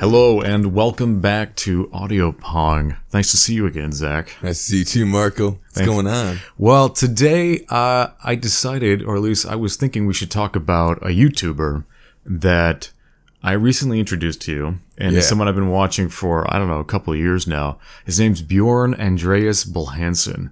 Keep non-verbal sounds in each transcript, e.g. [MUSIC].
Hello and welcome back to Audio Pong. Nice to see you again, Zach. Nice to see you too, Marco. What's going on? Well, today uh, I decided, or at least I was thinking, we should talk about a YouTuber that I recently introduced to you, and Yeah. someone I've been watching for I don't know a couple of years now. His name's Bjorn Andreas Bull-Hansen,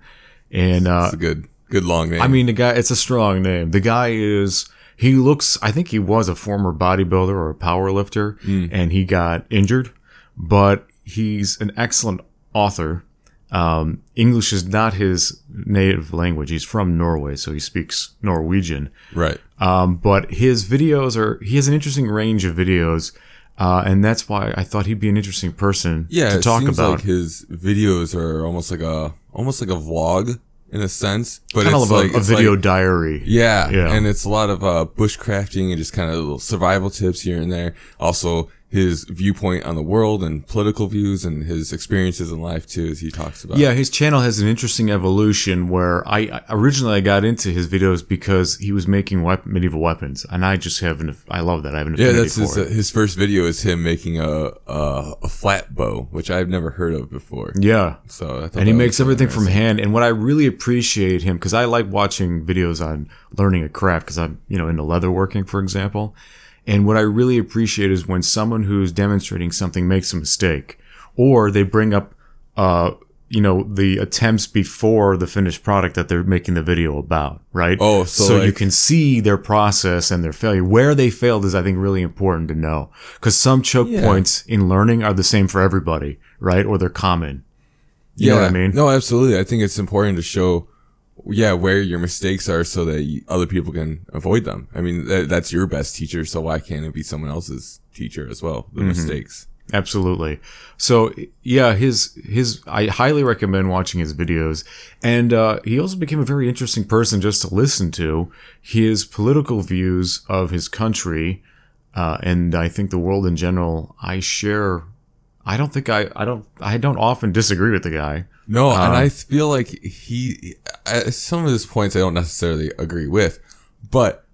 and uh, It's a good, good long name. I mean, the guy, it's a strong name. The guy is, he looks, I think he was a former bodybuilder or a power lifter and he got injured, but he's an excellent author. Um, English is not his native language. He's from Norway, so he speaks Norwegian. right. Um, but his videos are, he has an interesting range of videos. Uh, and that's why I thought he'd be an interesting person Yeah, to it talk seems about. like his videos are almost like a, almost like a vlog in a sense, but kind it's of a, like a it's video like- diary. yeah, Yeah. and it's a lot of uh, bushcrafting and just kind of little survival tips here and there. Also, his viewpoint on the world and political views and his experiences in life too, as he talks about. Yeah, his channel has an interesting evolution where I originally I got into his videos because he was making medieval weapons, and I just have an I love that I have an Yeah, that's his, uh, his first video is him making a, a a flat bow, which I've never heard of before. yeah, So and he makes everything from hand. And what I really appreciate him because I like watching videos on learning a craft because I'm you know into leatherworking, for example. And what I really appreciate is when someone who's demonstrating something makes a mistake, or they bring up, uh, you know, the attempts before the finished product that they're making the video about, right? Oh, so you like- can see their process and their failure. Where they failed is, I think, really important to know because some choke Yeah. points in learning are the same for everybody, right? Or they're common. You know what I mean? No, absolutely. I think it's important to show, yeah, where your mistakes are so that other people can avoid them. I mean, that, that's your best teacher, so why can't it be someone else's teacher as well? Mm-hmm. The mistakes. Absolutely. So yeah, his his I highly recommend watching his videos, and uh, he also became a very interesting person just to listen to. His political views of his country, uh, and I think the world in general. I share. I don't think I I don't I don't often disagree with the guy. No, and Uh, I feel like he, I, some of his points I don't necessarily agree with, but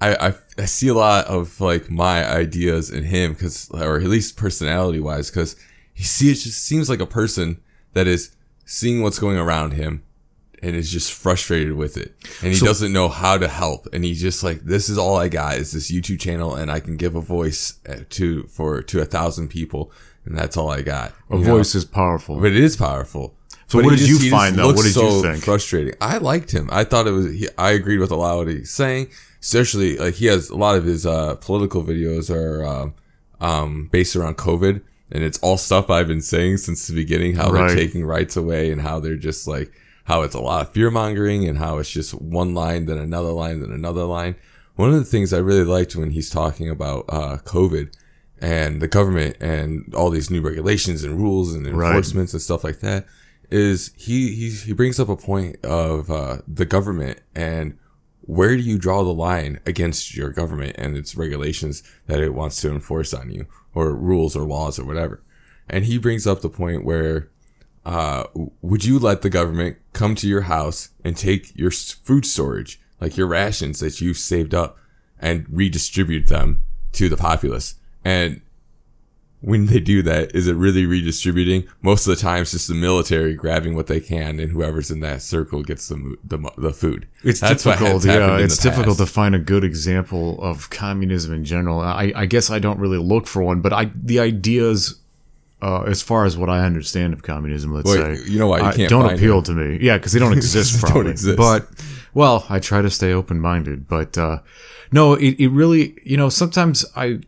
I, I, I see a lot of like my ideas in him because, or at least personality wise, because he see it just seems like a person that is seeing what's going around him and is just frustrated with it, and he So- doesn't know how to help, and he's just like, this is all I got is this YouTube channel, and I can give a voice uh, to for to a thousand people, and that's all I got. A you know? voice is powerful. but it is powerful. So But what did you find, though? What did you so think? Frustrating. I liked him. I thought it was. He, I agreed with a lot of what he's saying. Especially like he has a lot of his uh, political videos are um, um, based around COVID, and it's all stuff I've been saying since the beginning. How Right. they're taking rights away, and how they're just like how it's a lot of fear mongering, and how it's just one line then another line then another line. One of the things I really liked when he's talking about uh, COVID and the government and all these new regulations and rules and Right. enforcements and stuff like that is he he, he brings up a point of uh, the government and where do you draw the line against your government and its regulations that it wants to enforce on you or rules or laws or whatever? And he brings up the point where uh, would you let the government come to your house and take your food storage like your rations that you've saved up and redistribute them to the populace? And when they do that, is it really redistributing? Most of the time, it's just the military grabbing what they can, and whoever's in that circle gets the the, the food. It's That's difficult, yeah. It's difficult to find a good example of communism in general. I, I guess I don't really look for one, but I the ideas, uh, as far as what I understand of communism, let's Wait, say, you know why you uh, don't appeal to me. Yeah, because they don't [LAUGHS] exist. Don't Probably, exist. But well, I try to stay open minded. But uh, no, it, it really, you know, sometimes I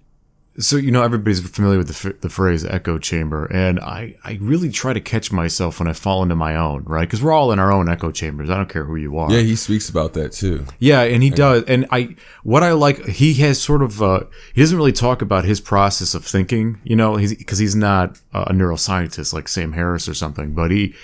so you know everybody's familiar with the, f- the phrase echo chamber and I, I really try to catch myself when i fall into my own right because we're all in our own echo chambers i don't care who you are Yeah, he speaks about that too. yeah, and he does. And I, what I like, he has sort of, uh, he doesn't really talk about his process of thinking, you know, he's, cause he's not a neuroscientist like Sam Harris or something, but he,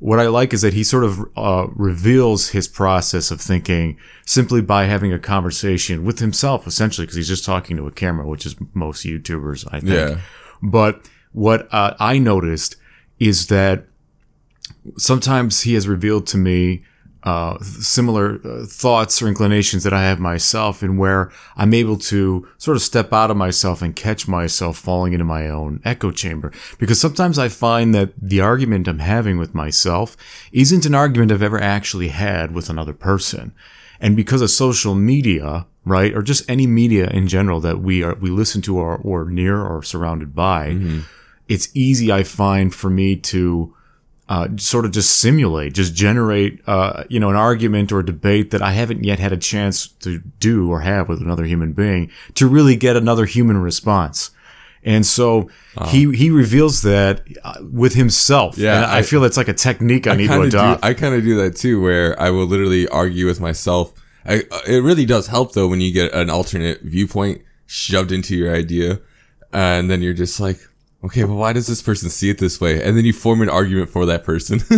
what I like is that he sort of, uh, reveals his process of thinking simply by having a conversation with himself, essentially, cause he's just talking to a camera, which is most YouTubers, I think. Yeah. But what uh, I noticed is that sometimes he has revealed to me uh, similar uh, thoughts or inclinations that I have myself, and where I'm able to sort of step out of myself and catch myself falling into my own echo chamber. Because sometimes I find that the argument I'm having with myself isn't an argument I've ever actually had with another person. And because of social media, right, or just any media in general that we are we listen to or, or near or surrounded by, it's easy I find for me to uh, sort of just simulate, just generate, uh, you know, an argument or a debate that I haven't yet had a chance to do or have with another human being to really get another human response. And so he he reveals that uh, with himself. Yeah, and I, I- feel it's like a technique I, need to kinda do, adopt. I kind of do that too, where I will literally argue with myself. I, it really does help though when you get an alternate viewpoint shoved into your idea, and then you're just like, okay, but why does this person see it this way? And then you form an argument for that person, [LAUGHS]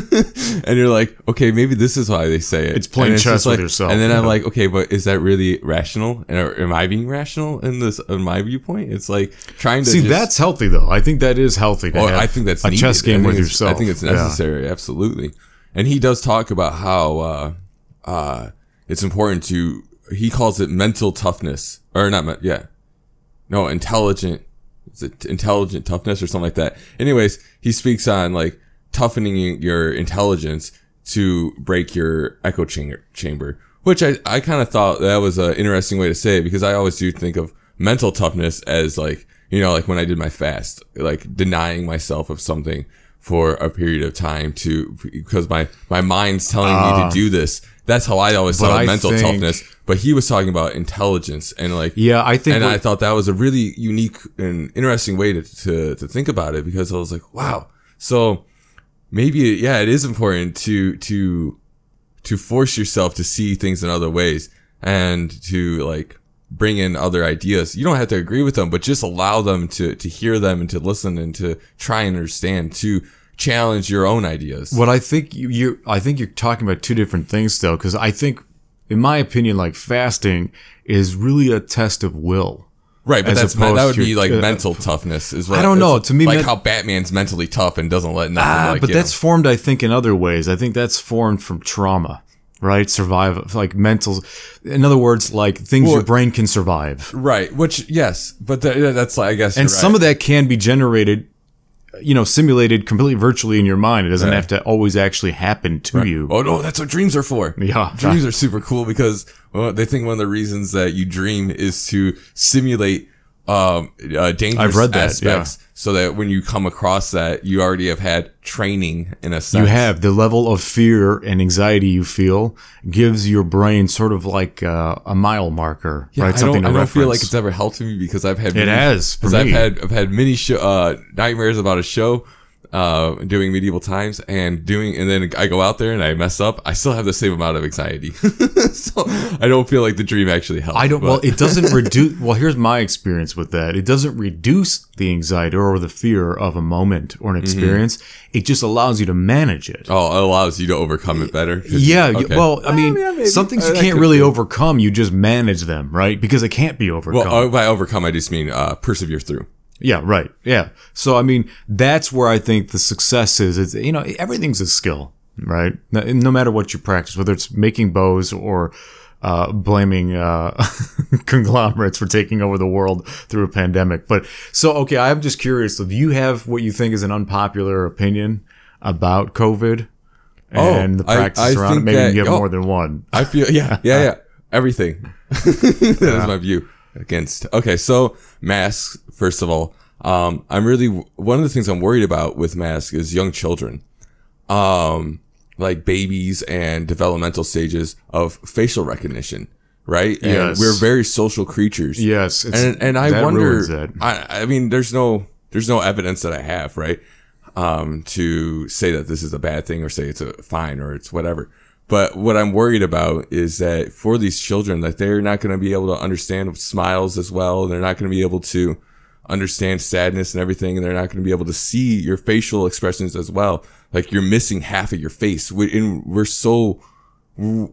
and you're like, okay, maybe this is why they say it. It's playing chess with like- yourself, And then I'm like, okay, but is that really rational? And are- am I being rational in this in my viewpoint? It's like trying to See, just- that's healthy though. I think that is healthy. To I think that's a needed. chess game with yourself. I think it's Yeah. necessary, absolutely. And he does talk about how uh, uh, it's important to. He calls it mental toughness, or not? Yeah, no, intelligent. Is it intelligent toughness or something like that? Anyways, he speaks on like toughening your intelligence to break your echo chamber, chamber which I, I kind of thought that was an interesting way to say it because I always do think of mental toughness as like, you know, like when I did my fast, like denying myself of something for a period of time to, because my, my mind's telling me to ah. do this. That's how I always thought I mental think- toughness. But he was talking about intelligence and like, Yeah, I think and I thought that was a really unique and interesting way to, to, to think about it because I was like, wow. So maybe, yeah, it is important to, to, to force yourself to see things in other ways and to like bring in other ideas. You don't have to agree with them, but just allow them to, to hear them and to listen and to try and understand, to challenge your own ideas. What I think you, you I think you're talking about two different things though, because I think, in my opinion, like fasting is really a test of will. Right, but that's that would be like uh, mental toughness. Is what I don't know. To me, like men- how Batman's mentally tough and doesn't let nothing. Ah, like, but that's him. formed, I think, in other ways. I think that's formed from trauma, right? Survive, like mental. In other words, like things your brain can survive, right. Which yes, but th- that's I guess. and some of that can be generated, you know, simulated completely virtually in your mind. It doesn't Yeah. have to always actually happen to you. Oh no, that's what dreams are for. Yeah. dreams are super cool because well, they think one of the reasons that you dream is to simulate um uh, dangerous I've read that, aspects, so that when you come across that, you already have had training in a sense. You have the level of fear and anxiety you feel gives your brain sort of like uh, a mile marker, Yeah, right? I don't, I don't feel like it's ever helped me because I've had It has, for because I've had I've had many show, uh, nightmares about a show uh, doing medieval times and doing and then I go out there and I mess up. I still have the same amount of anxiety, [LAUGHS] so I don't feel like the dream actually helped. I don't. but- Well, it doesn't [LAUGHS] reduce. Well, here's my experience with that. It doesn't reduce the anxiety or the fear of a moment or an Mm-hmm. experience. It just allows you to manage it. oh, it allows you to overcome it better. Yeah. you- okay. Well, I mean, yeah, some things Uh, you can't really be. overcome. You just manage them, right? Because it can't be overcome. Well, uh, by overcome, I just mean uh, persevere through. Yeah, right. Yeah. So I mean, that's where I think the success is. It's you know everything's a skill, right? No, no matter what you practice, whether it's making bows or uh, blaming uh, [LAUGHS] conglomerates for taking over the world through a pandemic. But so okay, I'm just curious. So do you have what you think is an unpopular opinion about COVID and the Oh, I- practice I around it? Maybe that- you have oh. more than one. I feel yeah, yeah, yeah. [LAUGHS] Everything. [LAUGHS] that is my view against. Okay, so masks. First of all, um, I'm really one of the things I'm worried about with masks is young children, um, like babies and developmental stages of facial recognition. Right. And Yes. we're very social creatures. Yes, it's, and and I that wonder. I I mean, there's no there's no evidence that I have right um, to say that this is a bad thing or say it's a fine or it's whatever. But what I'm worried about is that for these children, that they're not going to be able to understand smiles as well. They're not going to be able to understand sadness and everything, and they're not going to be able to see your facial expressions as well. Like you're missing half of your face, and we're so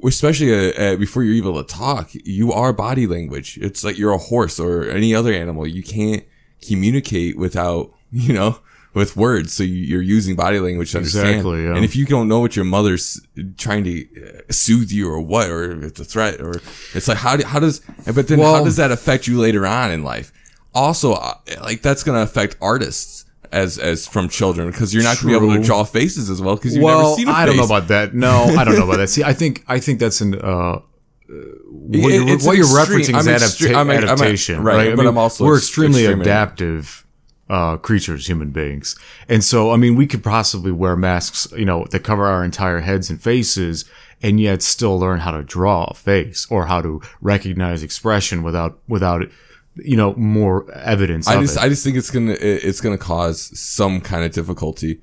especially uh, uh, before you're able to talk, you are body language. It's like you're a horse or any other animal. You can't communicate without, [LAUGHS] you know, with words. So you- you're using body language to understand. Exactly, yeah. And if you don't know what your mother's trying to uh, soothe you or what, or if it's a threat, or it's like how do, how does but then how does that affect you later on in life? Also, uh, like that's going to affect artists as as from children because you're not going to be able to draw faces as well because you've never well, seen a I don't know about that. No, I don't know about that. See, I think I think that's an uh, what, It- you're, what you're referencing I'm is extre- adapta- I'm a- I'm a- adaptation, right, right? I but mean, I'm also we're ex- extremely extreme- adaptive uh, creatures, human beings, and so I mean, we could possibly wear masks, you know, that cover our entire heads and faces, and yet still learn how to draw a face or how to recognize expression without without you know more evidence. I of just it. I just think it's gonna it's gonna cause some kind of difficulty.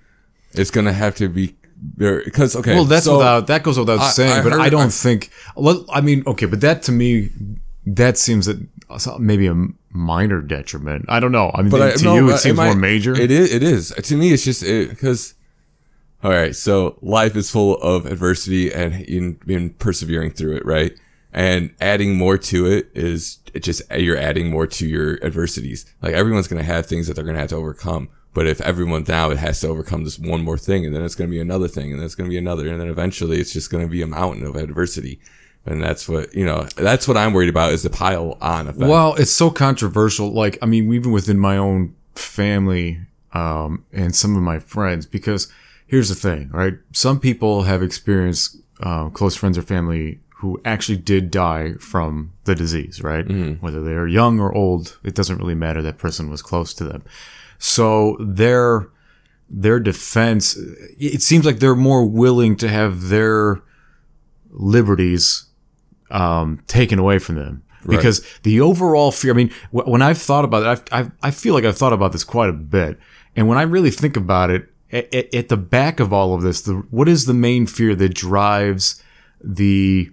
It's gonna have to be because okay. Well, that's so- without that goes without I- saying, I but heard- I don't I- think. Well, I mean, okay, but that to me, that seems that maybe a minor detriment. I don't know. I mean, But I, to no, you, it seems might- more major. It is. It is. To me, it's just because. All right, so life is full of adversity and in, in persevering through it, right? And adding more to it is it just you're adding more to your adversities. Like everyone's gonna have things that they're gonna have to overcome. But if everyone now it has to overcome this one more thing, and then it's gonna be another thing, and then it's gonna be another, and then eventually it's just gonna be a mountain of adversity. And that's what you know. That's what I'm worried about is the pile on effect. Well, it's so controversial. Like, I mean, even within my own family um, and some of my friends, because here's the thing, right? Some people have experienced uh, close friends or family who actually did die from the disease, right? Whether they are young or old, it doesn't really matter. That person was close to them. So their their defense, it seems like they're more willing to have their liberties um, taken away from them. Because the overall fear. I mean, wh- when I've thought about it, I've, I've, I feel like I've thought about this quite a bit, and when I really think about it, at, at, the back of all of this, the what is the main fear that drives the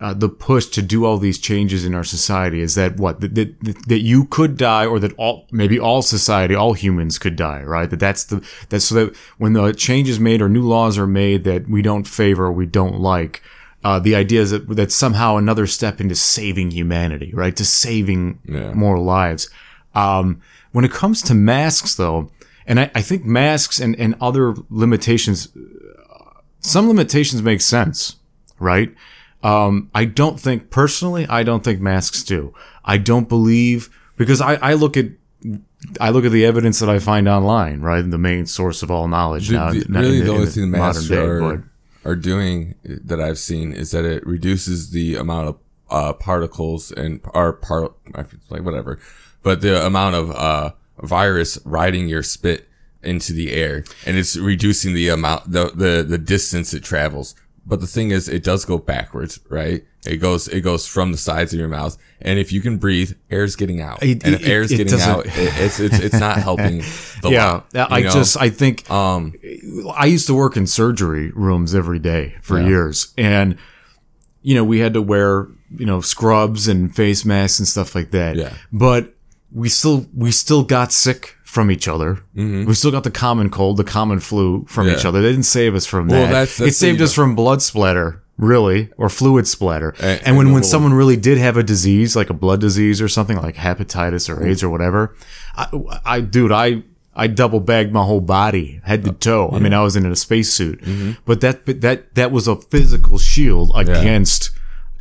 uh, the push to do all these changes in our society? Is that what? That, that, that you could die or that all maybe all society all humans could die right? That that's the that's so that when the changes made or new laws are made that we don't favor or we don't like uh, the idea is that that's somehow another step into saving humanity right to saving Yeah. more lives um, when it comes to masks though and I, I think masks and, and other limitations some limitations make sense, right? Um, I don't think personally, I don't think masks do. I don't believe because I, I look at I look at the evidence that I find online, right? The main source of all knowledge The- now. the- really, the only in thing masks modern day, are, are doing that I've seen is that it reduces the amount of uh, particles and or part like whatever, but the amount of uh, virus riding your spit into the air, and it's reducing the amount the the the distance it travels. But the thing is, it does go backwards, right? It goes it goes from the sides of your mouth, and if you can breathe, air's getting out, It- and if it- air's it getting out, it, it's it's it's not helping. The [LAUGHS] yeah, lot, I know? just I think um I used to work in surgery rooms every day for years, and you know we had to wear you know scrubs and face masks and stuff like that. Yeah. but we still we still got sick from each other. We still got the common cold, the common flu from Mm-hmm. Yeah. each other. They didn't save us from Well, that. that's- that's it saved the- us from blood splatter. Really, or fluid splatter, And- and, when and when someone really did have a disease, like a blood disease or something, like hepatitis or AIDS or whatever, I, I dude, I I double bagged my whole body, head to uh, toe. I mean, I was in a spacesuit, mm-hmm. but that but that that was a physical shield against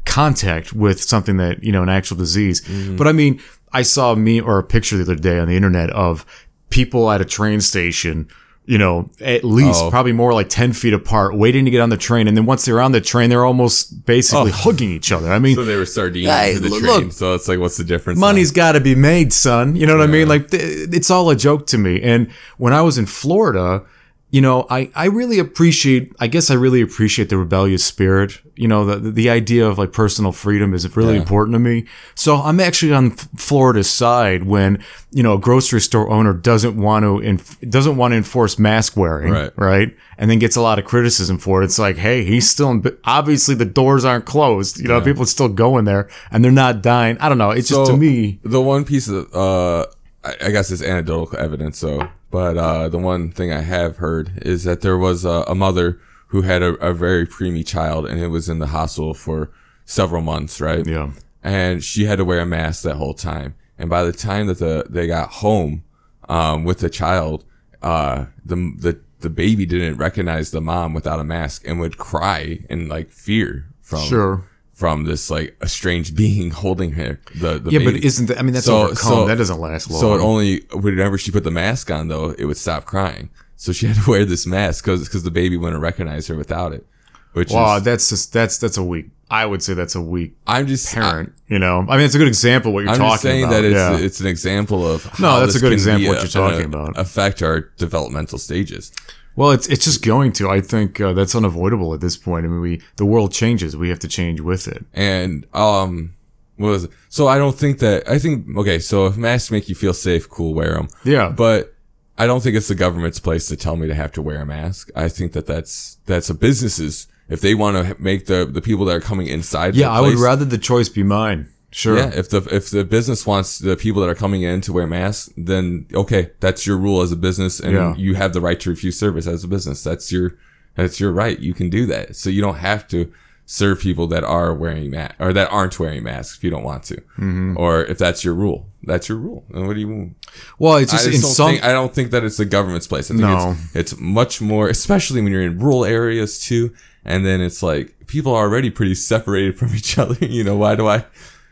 contact with something that you know an actual disease. Mm-hmm. But I mean, I saw me or a picture the other day on the internet of people at a train station. You know, at least Oh. probably more like 10 feet apart, waiting to get on the train. And then once they're on the train, they're almost basically oh. hugging each other. I mean, So they were sardines Hey, to the look- train. so it's like, what's the difference? money's got to be made, son. You know what I mean? Like th- it's all a joke to me. And when I was in Florida, you know, I, I really appreciate, I guess I really appreciate the rebellious spirit. You know, the, the idea of like personal freedom is really important to me. So I'm actually on Florida's side when, you know, a grocery store owner doesn't want to, enf- doesn't want to enforce mask wearing. Right. Right. And then gets a lot of criticism for it. It's like, hey, he's still, in, obviously the doors aren't closed. You know, people are still going there and they're not dying. I don't know. It's just to me. the one piece of, uh, I, I guess it's anecdotal evidence. So, but, uh, the one thing I have heard is that there was a, a mother who had a, a very preemie child and it was in the hospital for several months, right? Yeah. and she had to wear a mask that whole time. And by the time that the they got home um, with the child, uh, the the the baby didn't recognize the mom without a mask and would cry in like fear from Sure. From this like a strange [LAUGHS] being holding her. The, the Yeah, but isn't that, I mean, that's So- overcome. so- that doesn't last long. So it only whenever she put the mask on though, it would stop crying. So she had to [LAUGHS] wear this mask because because the baby wouldn't recognize her without it. Which wow, is that's just, that's, that's a weak, I would say that's a weak I'm just parent, you know? I mean, it's a good example of what you're I'm talking just saying about. that it's yeah. it's an example of No, that's a good example what you're talking a- about. affect our developmental stages. Well, it's it's just going to. I think uh, that's unavoidable at this point. I mean, we the world changes. We have to change with it. And um, what was it? so I don't think that I think okay. So if masks make you feel safe, cool, wear them. Yeah. but I don't think it's the government's place to tell me to have to wear a mask. I think that that's that's a business's if they want to make the the people that are coming inside. Yeah, I would rather the choice be mine. Sure. Yeah, if the if the business wants the people that are coming in to wear masks, then okay, that's your rule as a business, and Yeah. you have the right to refuse service as a business. That's your that's your right. You can do that. So you don't have to serve people that are wearing mask or that aren't wearing masks if you don't want to, Mm-hmm. or if that's your rule. That's your rule. And what do you? Mean? Well, it's I just, just in some. think I don't think that it's the government's place. I think No. it's, it's much more, especially when you're in rural areas too. And then it's like people are already pretty separated [LAUGHS] from each other. You know, why do I?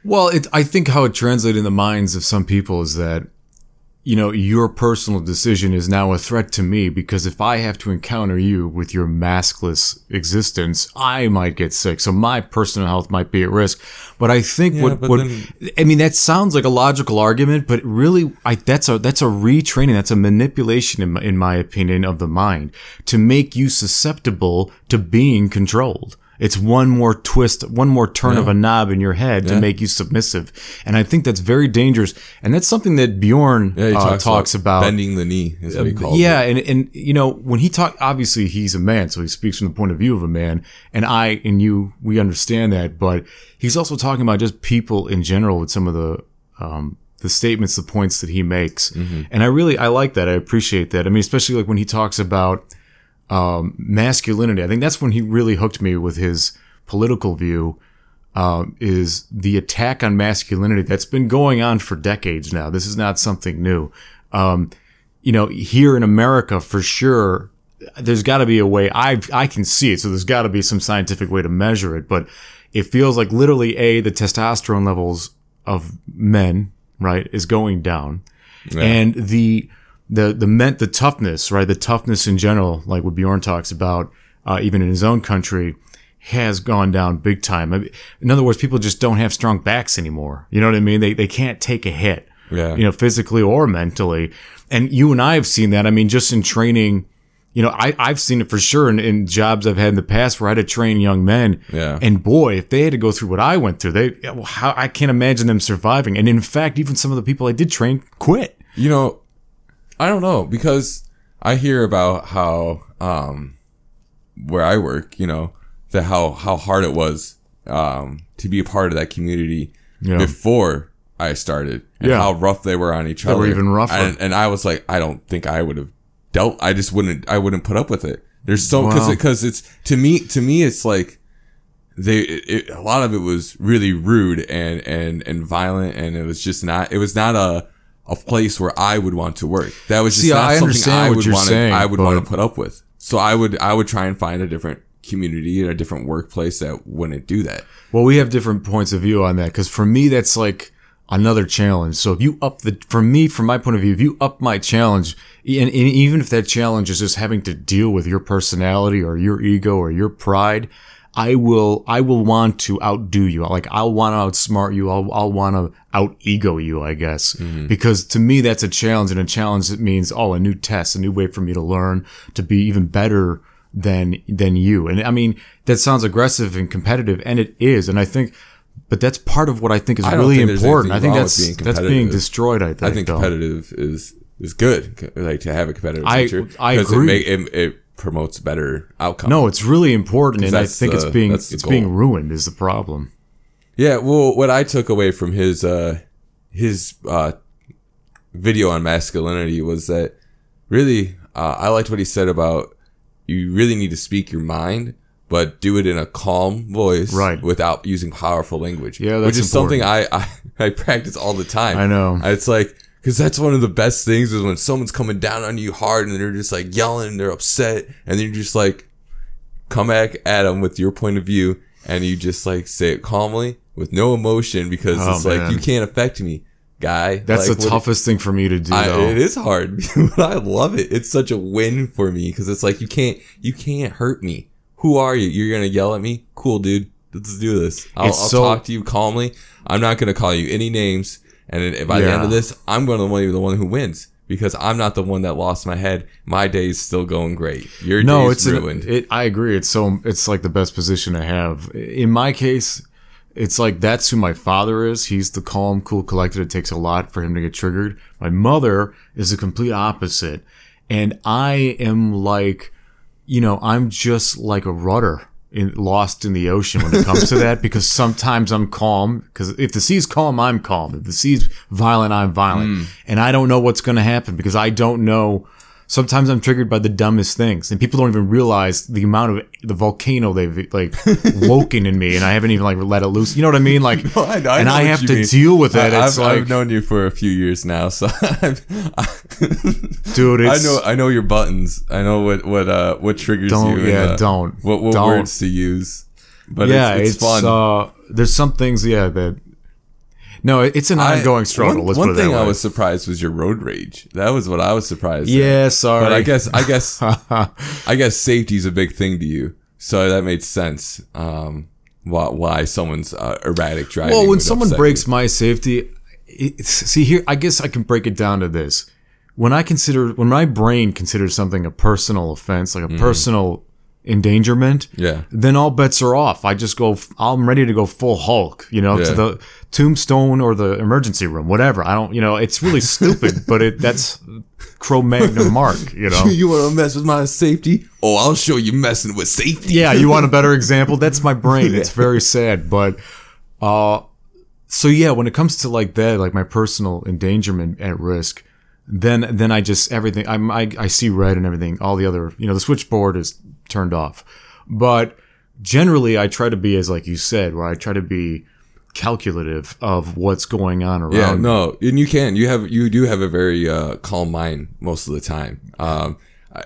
Well, it, I think how it translates in the minds of some people is that, you know, your personal decision is now a threat to me because if I have to encounter you with your maskless existence, I might get sick. So my personal health might be at risk. But I think what, but what then- I mean, that sounds like a logical argument, but really, I, that's a that's a retraining. That's a manipulation, in my, in my opinion, of the mind to make you susceptible to being controlled. It's one more twist, one more turn of a knob in your head to make you submissive, and I think that's very dangerous. And that's something that Bjorn Yeah, he uh, talks, about. bending the knee is what he calls yeah, it. and and you know when he talk, obviously he's a man, so he speaks from the point of view of a man, and I and you we understand that, but he's also talking about just people in general with some of the um, the statements, the points that he makes, and I really I like that. I appreciate that. I mean, especially like when he talks about um, masculinity. I think that's when he really hooked me with his political view. Um, is the attack on masculinity that's been going on for decades now. This is not something new. Um, you know, here in America, for sure, there's got to be a way. I I can see it, so there's got to be some scientific way to measure it. But it feels like literally a the testosterone levels of men right is going down, and the the the meant the toughness right the toughness in general, like what Bjorn talks about, uh, even in his own country, has gone down big time. I mean, in other words, people just don't have strong backs anymore. You know what I mean? They they can't take a hit Yeah. you know, physically or mentally. And you and I have seen that. I mean, just in training, you know, I, I've seen it for sure in, in jobs I've had in the past where I had to train young men. Yeah. And boy, if they had to go through what I went through, they, well, how, I can't imagine them surviving. And in fact, even some of the people I did train quit. You know, I don't know because I hear about how um where I work, you know, that how how hard it was um to be a part of that community Yeah. before I started and Yeah. how rough they were on each other. were even rougher. And, and I was like, I don't think I would have dealt. I just wouldn't. I wouldn't put up with it. There's so because Wow. because it's to me to me it's like they it, a lot of it was really rude and and and violent and it was just not it was not a a place where I would want to work. That was just See, not I something I would want to I would want to put up with. So I would I would try and find a different community and a different workplace that wouldn't do that. Well, we have different points of view on that because for me, that's like another challenge. So if you up the, for me, from my point of view, if you up my challenge, and, and even if that challenge is just having to deal with your personality or your ego or your pride, I will, I will want to outdo you. Like I'll want to outsmart you. I'll, I'll want to out ego you, I guess, mm-hmm. because to me, that's a challenge and a challenge that means, oh, a new test, a new way for me to learn to be even better than than you. And I mean, that sounds aggressive and competitive, and it is. And I think, but that's part of what I think is I really important. I think that's being that's being destroyed. I think. I think though. competitive is is good. Like to have a competitive I- nature. I agree. It, make, it, it promotes better outcome. No, it's really important, and I think it's being the it's being ruined is the problem. Yeah, well, what I took away from his uh his uh video on masculinity was that really uh, I liked what he said about you really need to speak your mind, but do it in a calm voice, Right. without using powerful language. Yeah, which is something I, I [LAUGHS] I practice all the time. I know. It's like Because that's one of the best things is when someone's coming down on you hard and they're just like yelling and they're upset and you're just like, come back at them with your point of view and you just like say it calmly with no emotion because Oh, it's like you can't affect me, guy. That's Like, the toughest thing for me to do. I, it is hard, [LAUGHS] but I love it. It's such a win for me because it's like you can't you can't hurt me. Who are you? You're gonna yell at me? Cool, dude. Let's do this. I'll, I'll so- talk to you calmly. I'm not gonna call you any names. And then by the end of this, I'm going to be the one who wins because I'm not the one that lost my head. My day is still going great. Your no, day's it's an- ruined. it, I agree. It's so it's like the best position to have. In my case, it's like that's who my father is. He's the calm, cool, collected. It takes a lot for him to get triggered. My mother is the complete opposite, and I am like, you know, I'm just like a rudder. In, lost in the ocean when it comes to that [LAUGHS] because sometimes I'm calm because if the sea's calm I'm calm. If the sea's violent I'm violent. Hmm. And I don't know what's going to happen because I don't know sometimes I'm triggered by the dumbest things, and people don't even realize the amount of the volcano they've like [LAUGHS] woken in me, and I haven't even like let it loose. You know what I mean? Like, [LAUGHS] I I and I have to mean. deal with it. I, It's I've, like, I've known you for a few years now, so [LAUGHS] I've, dude, I know I know your buttons. I know what what uh what triggers Don't- you. and, yeah, uh, don't. what what Don't. words to use. But yeah, it's, it's, it's, fun. uh, there's some things, yeah, that no, it's an I- ongoing struggle. One, one thing I was surprised was your road rage. That was what I was surprised. at. yeah, sorry. but I guess I guess [LAUGHS] I guess safety's a big thing to you, so that made sense. Um, why why someone's uh, erratic driving? Well, when someone breaks you. my safety, see here, I guess I can break it down to this. When I consider, when my brain considers something a personal offense, like a Mm-hmm. personal endangerment, Yeah. then all bets are off. I just go, I'm ready to go full Hulk, you know, to the tombstone or the emergency room, whatever. I don't, you know, it's really [LAUGHS] stupid, but it that's Cro-Magnon Mark, you know. [LAUGHS] you want to mess with my safety? Oh, I'll show you messing with safety. yeah, you want a better [LAUGHS] example? That's my brain. It's very sad, but uh so yeah, when it comes to like that, like my personal endangerment at risk, then then I just everything I'm I, I see red and everything. All the other, you know, the switchboard is turned off. But generally I try to be as like you said, where I try to be calculative of what's going on around. Yeah, no, and you can. You have you do have a very uh, calm mind most of the time. Um,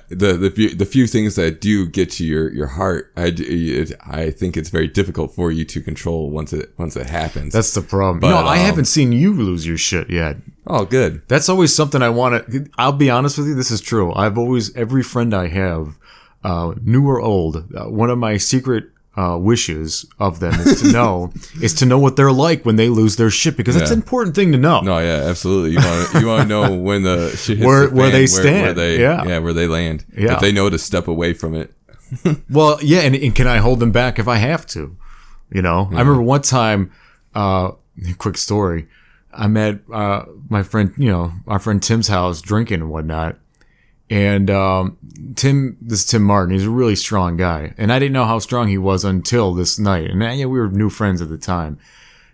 the the few, the few things that do get to your your heart, I it, I think it's very difficult for you to control once it once it happens. That's the problem. But, no, I um, haven't seen you lose your shit yet. oh, good. That's always something I want to. I'll be honest with you. This is true. I've always every friend I have, uh, new or old, uh, one of my secret uh, wishes of them is to [LAUGHS] know is to know what they're like when they lose their shit because that's Yeah. an important thing to know. No, yeah, absolutely. You want you want to know [LAUGHS] when the shit hits Where- the where fan, they where, stand. they, Yeah. yeah, where they land. Yeah. That they know to step away from it. [LAUGHS] Well, yeah, and, and can I hold them back if I have to? You know, I remember one time. Uh, quick story. I'm at uh, my friend, you know, our friend Tim's house drinking and whatnot. And um, Tim, this is Tim Martin. He's a really strong guy, and I didn't know how strong he was until this night. And uh, yeah, we were new friends at the time.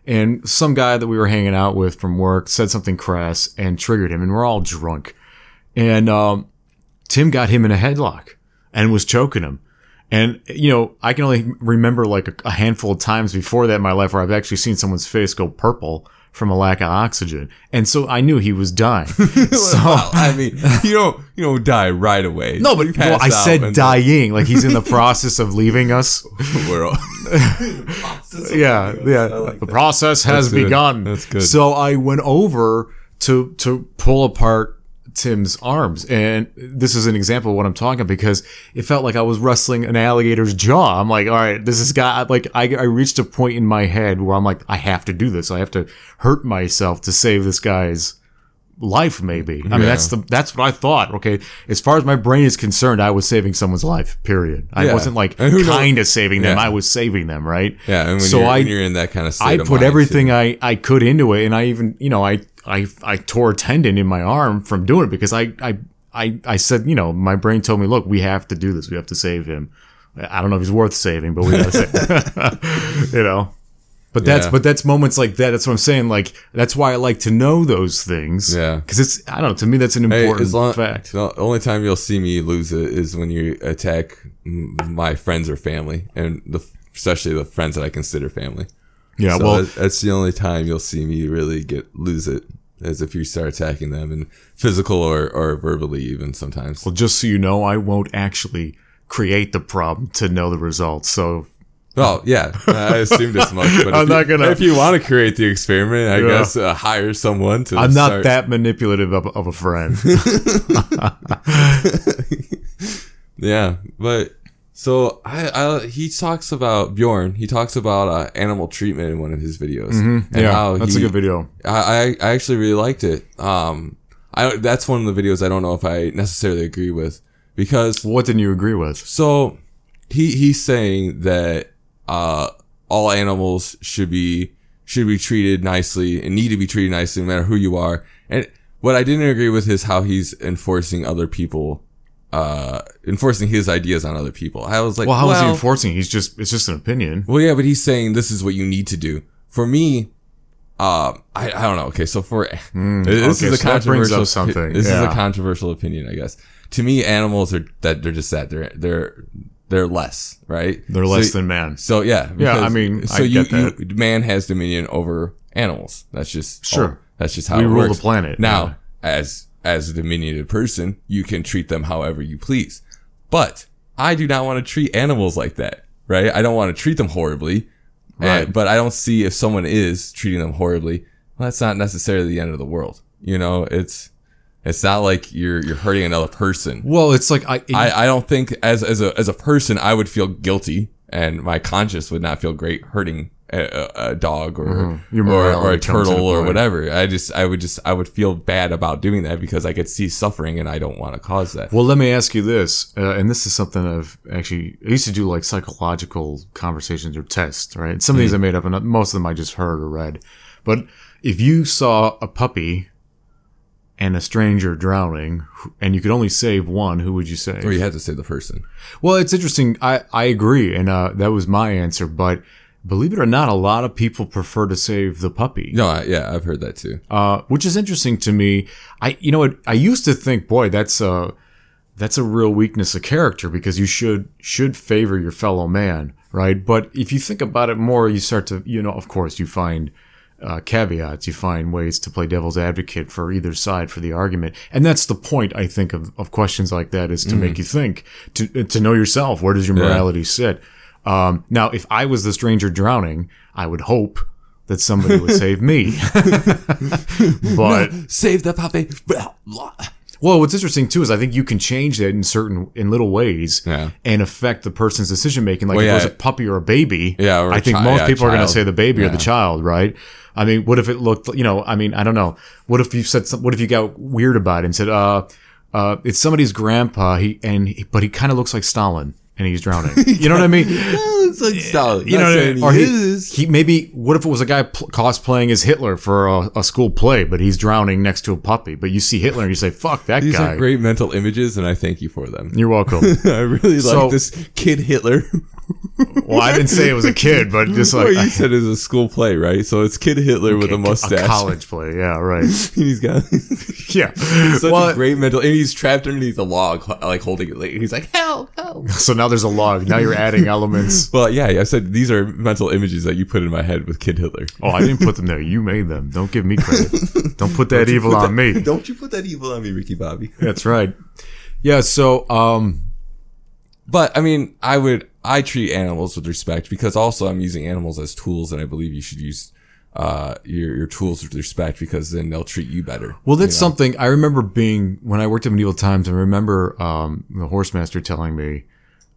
And some guy that we were hanging out with from work said something crass and triggered him, and we're all drunk. And um, Tim got him in a headlock and was choking him. And you know, I can only remember like a, a handful of times before that in my life where I've actually seen someone's face go purple from a lack of oxygen, and so I knew he was dying. [LAUGHS] so Well, I mean, you don't you don't die right away. no, but well, I said dying, like he's in the [LAUGHS] process of leaving us. [LAUGHS] We're all, yeah, yeah. like the that. process has That's good. begun. That's good. So I went over to to pull apart Tim's arms, and this is an example of what I'm talking about because it felt like I was wrestling an alligator's jaw. I'm like, all right, this is got like I I reached a point in my head where I'm like, I have to do this. I have to hurt myself to save this guy's life maybe i mean Yeah. that's the that's what i thought okay as far as my brain is concerned i was saving someone's life period i Yeah. wasn't like And who knows- kind of saving them Yeah. i was saving them right yeah. And So you're, I- when you're in that kind of I put everything too. I, I could into it, and I even you know I I I tore a tendon in my arm from doing it because I I I, I said you know my brain told me look we have to do this we have to save him. I don't know if he's worth saving, but we gotta save. [LAUGHS] you know. But that's Yeah. but that's moments like that. That's what I'm saying. Like that's why I like to know those things. Yeah. because it's I don't know. To me, that's an Hey, important as long, fact. The only time you'll see me lose it is when you attack my friends or family, and the especially the friends that I consider family. Yeah. so well, that's the only time you'll see me really get lose it. as if you start attacking them and physical or, or verbally even sometimes. Well, just so you know, I won't actually create the problem to know the results. So Well, yeah, I assumed as much. But [LAUGHS] I'm not you, gonna- If you want to create the experiment, I Yeah. guess uh, hire someone to. I'm not start- that manipulative of, of a friend. [LAUGHS] [LAUGHS] Yeah, but so I, I he talks about Bjorn. He talks about uh, animal treatment in one of his videos. And Mm-hmm. yeah, that's he- a good video. I, I I actually really liked it. Um, I that's one of the videos I don't know if I necessarily agree with because What didn't you agree with? so he he's saying that uh all animals should be should be treated nicely and need to be treated nicely no matter who you are. And what I didn't agree with is how he's enforcing other people uh enforcing his ideas on other people. I was like, Well, how well, is he enforcing? He's just it's just an opinion. well, yeah, but he's saying this is what you need to do. For me, um, I, I don't know. Okay, so for [LAUGHS] this Hmm, okay, is a so controversial something, This is a controversial opinion, I guess. To me, animals are that they're just that they're they're they're less right. They're So- less than man. So yeah, Yeah, I mean, so I you, get you man has dominion over animals. That's just Sure. that's just how We rule works. the planet, Now, yeah. as as a diminutive person, you can treat them however you please. But I do not want to treat animals like that, right? I don't want to treat them horribly. Right. And- but I don't see if someone is treating them horribly. Well, that's not necessarily the end of the world. You know, it's it's not like you're you're hurting another person. Well, it's like I, I, I don't think as as a as a person I would feel guilty and my conscience would not feel great hurting a, a, dog or Mm-hmm. Or, or a morality comes into turtle or whatever. I just I would just I would feel bad about doing that because I could see suffering and I don't want to cause that. Well, let me ask you this, uh, and this is something I've actually I used to do like psychological conversations or tests, right? Some of these I made up, and most of them I just heard or read. But if you saw a puppy and a stranger drowning, and you could only save one, who would you save? Or you had to say the person. Well, it's interesting. I, I agree. And uh, that was my answer. But believe it or not, a lot of people prefer to save the puppy. No, I, yeah, I've heard that too. Uh, which is interesting to me. I, you know what? I used to think, boy, that's a, that's a real weakness of character because you should, should favor your fellow man, right? But if you think about it more, you start to, you know, of course, you find, uh, caveats, you find ways to play devil's advocate for either side for the argument. And that's the point, I think, of, of questions like that is to make you think, to, to know yourself. Where does your morality sit? Um, now, if I was the stranger drowning, I would hope that somebody would save me. [LAUGHS] but Save the puppy. well, what's interesting too is I think you can change that in certain in little ways Yeah. and affect the person's decision making. Like Well, if it was a puppy or a baby, Yeah, or I think chi- most yeah, people are going to say the baby or the child, right? I mean, what if it looked, you know, I mean, I don't know. What if you said, some, what if you got weird about it and said, uh, uh, it's somebody's grandpa, he and he, but he kind of looks like Stalin and he's drowning. You know what I mean? [LAUGHS] it's like you know, what I mean? or he he, is. he maybe. What if it was a guy pl- cosplaying as Hitler for a, a school play, but he's drowning next to a puppy? But you see Hitler and you say, "Fuck that These guy." are great mental images, and I thank you for them. You're welcome. [LAUGHS] I really So- like this kid Hitler. [LAUGHS] well, I didn't say it was a kid, but just like what you said is a school play, right? So it's kid Hitler with a mustache. a college play. Yeah, right. he's got Yeah. such well, a great mental, and he's trapped underneath a log, like holding it. Like, he's like, "Help, help!" so now there's a log. Now you're adding [LAUGHS] elements. Well, yeah, I said these are mental images that you put in my head with Kid Hitler. Oh, I didn't put them there. You made them. Don't give me credit. [LAUGHS] Don't put that evil Put on that- me. [LAUGHS] Don't you put that evil on me, Ricky Bobby? That's right. Yeah. So, um, But I mean, I would I treat animals with respect because also I'm using animals as tools, and I believe you should use uh your your tools with respect because then they'll treat you better. Well, that's something I remember being when I worked at Medieval Times. I remember um, the horsemaster telling me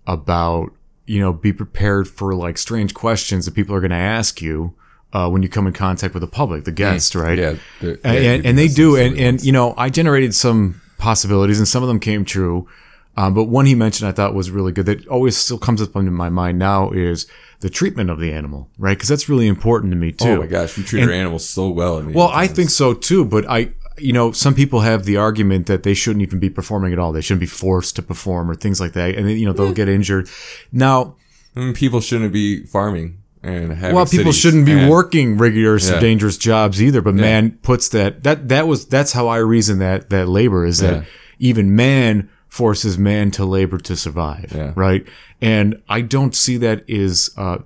about you know be prepared for like strange questions that people are going to ask you uh, when you come in contact with the public, the guest, right? Yeah, they're- and, yeah, and, and they do, and and you know I generated some possibilities, and some of them came true. Um, but one he mentioned I thought was really good that always still comes up into my mind now is the treatment of the animal, right? Because that's really important to me too. Oh my gosh, we treat our animals so well. Well, I think so too, but I, you know, some people have the argument that they shouldn't even be performing at all. They shouldn't be forced to perform or things like that, and then, you know they'll get injured. Now, I mean, people shouldn't be farming and having well, people shouldn't be and- working rigorous, Yeah. dangerous jobs either. But man puts that that that was that's how I reason that that labor is that Yeah. even man forces man to labor to survive, Yeah. right? And I don't see that is uh,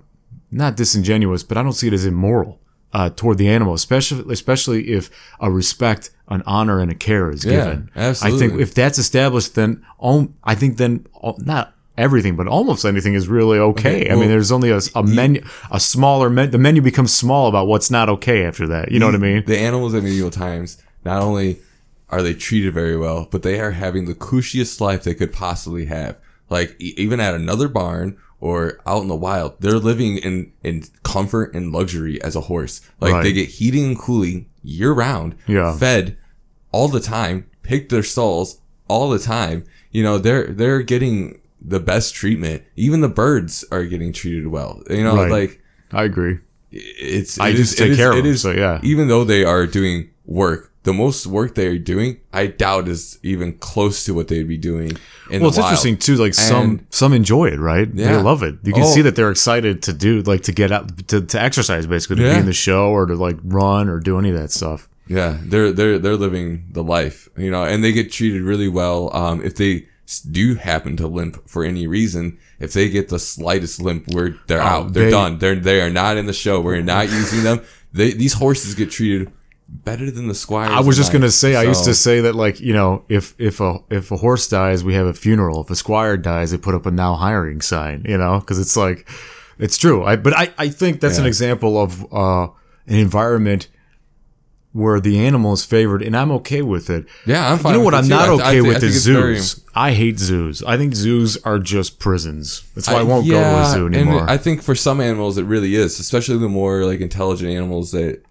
not disingenuous, but I don't see it as immoral. uh, toward the animal, especially especially if a respect, an honor, and a care is given. Absolutely. I think if that's established, then all, I think then all, not everything, but almost anything is really okay. Okay, I mean, there's only a, a menu, a smaller menu. The menu becomes small about what's not okay after that. You know what I mean? The animals in medieval times, not only are they treated very well, but they are having the cushiest life they could possibly have. Like even at another barn or out in the wild, they're living in in comfort and luxury as a horse. Like Right. they get heating and cooling year round, Yeah. fed all the time, pick their stalls all the time. You know, they're they're getting the best treatment. Even the birds are getting treated well. You know, Right. like I agree. it's I it just is- take it is- care of them, is- so yeah. Even though they are doing work, the most work they are doing, I doubt is even close to what they'd be doing. In Well, it's wild. interesting too. Like some And- some enjoy it, right? They love it. You can Oh. see that they're excited to do like to get out to, to exercise, basically to be in the show or to like run or do any of that stuff. Yeah, they're they're they're living the life, you know, and they get treated really well. Um, if they do happen to limp for any reason, if they get the slightest limp, we're they're out, they're Oh, they- done, they're they are not in the show. We're not using them. They these horses get treated better than the squire. I was just gonna say, I used to say that like you know, if if a if a horse dies, we have a funeral. If a squire dies, they put up a now hiring sign. You know, because it's like it's true. I but I I think that's an example of uh, an environment where the animal is favored, and I'm okay with it. Yeah, I'm fine. You know what I'm too. not I th- I okay I with think is it's very- zoos. I hate zoos. I think zoos are just prisons. That's why I, I- won't go to a yeah, zoo and anymore. I think for some animals it really is, especially the more like intelligent animals that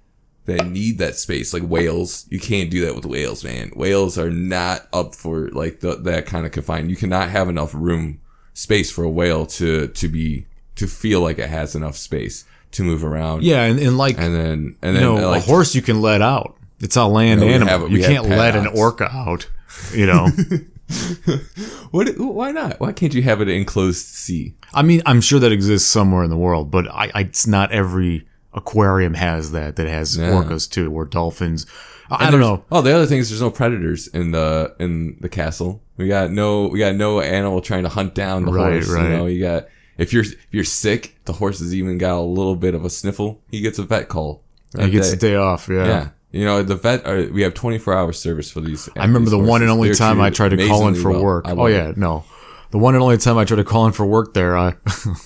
that need that space, like whales. You can't do that with whales, man. Whales are not up for like the, that kind of confined. You cannot have enough room, space for a whale to to be to feel like it has enough space to move around. yeah, and, and like and then and you then know, uh, like a horse you can let out. It's a land No, we animal. have- you can't let an orca out. You know. [LAUGHS] what? Why not? Why can't you have it enclosed sea? I mean, I'm sure that exists somewhere in the world, but I, I it's not every aquarium has that that has Yeah. orcas too or dolphins. I, don't know. Oh, the other thing is there's no predators in the in the castle. We got no we got no animal trying to hunt down the Right, horse. right. You know, you got if you're if you're sick, the horse has even got a little bit of a sniffle. He gets a vet call. He gets day. a day off. Yeah. Yeah. You know, the vet, are, we have 24 hour service for these. I remember the one and only time I tried to call in for work. Oh yeah, no. The one and only time I tried to call in for work there, I,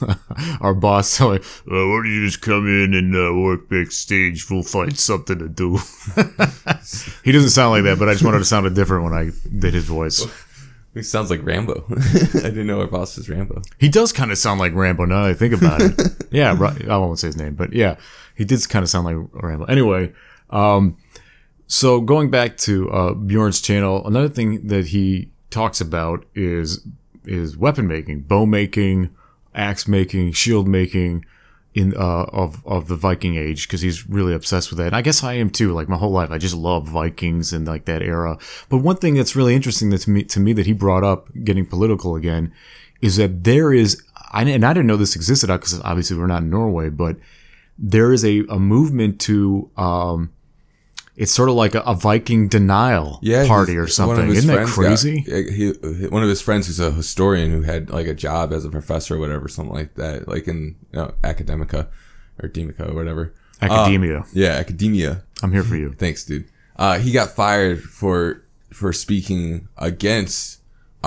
[LAUGHS] our boss told me, uh, "Why don't you just come in and uh, work backstage? We'll find something to do." [LAUGHS] he doesn't sound like that, but I just wanted to sound different when I did his voice. He sounds like Rambo. [LAUGHS] I didn't know our boss was Rambo. He does kind of sound like Rambo now that I think about it. yeah. I won't say his name, but yeah, he did kind of sound like Rambo. Anyway, um, so going back to uh, Bjorn's channel, another thing that he talks about is is weapon making, bow making, axe making, shield making in uh, of of the Viking age because he's really obsessed with that. And I guess I am too. Like my whole life, I just love Vikings and like that era. But one thing that's really interesting that to me to me that he brought up, getting political again, is that there is, I, and I didn't know this existed because obviously we're not in Norway, but there is a, a movement to, um, it's sort of like a, a Viking denial party or something. Isn't that crazy? got- he, one of his friends who's a historian who had like a job as a professor or whatever, something like that, like in you know, academica or demica or whatever. Academia. Yeah, academia. I'm here for you. Thanks, dude. Uh, he got fired for for speaking against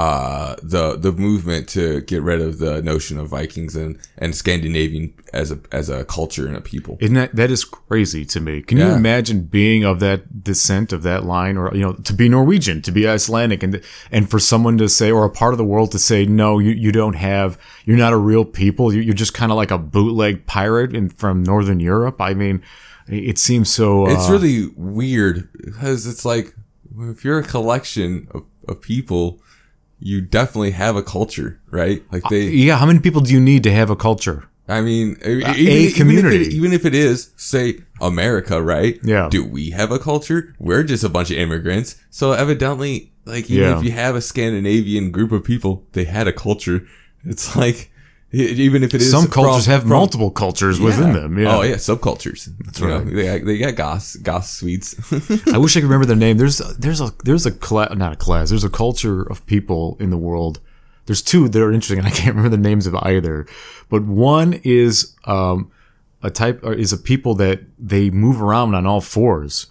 uh, the the movement to get rid of the notion of Vikings and, and Scandinavian as a as a culture and a people. Isn't that that is crazy to me? Can you imagine being of that descent of that line, or you know, to be Norwegian, to be Icelandic, and and for someone to say, or a part of the world to say, no, you, you don't have, you're not a real people. You, you're just kind of like a bootleg pirate in, from Northern Europe. I mean, it seems so. Uh, It's really weird because it's like if you're a collection of, of people, you definitely have a culture, right? Like they, uh, yeah. How many people do you need to have a culture? I mean, e- a even, even if community. it, even if it is, say America, right? Yeah. Do we have a culture? We're just a bunch of immigrants. So evidently, like even Yeah. if you have a Scandinavian group of people, they had a culture. It's like even if it is Some from- cultures have from- multiple cultures within them. Yeah. Oh yeah, subcultures. That's right. they got, they got goss goss sweets. I wish I could remember their name. There's there's a there's a class, not a class. There's a culture of people in the world. There's two that are interesting, and I can't [LAUGHS] remember the names of either. But one is um, a type or is a people that they move around on all fours,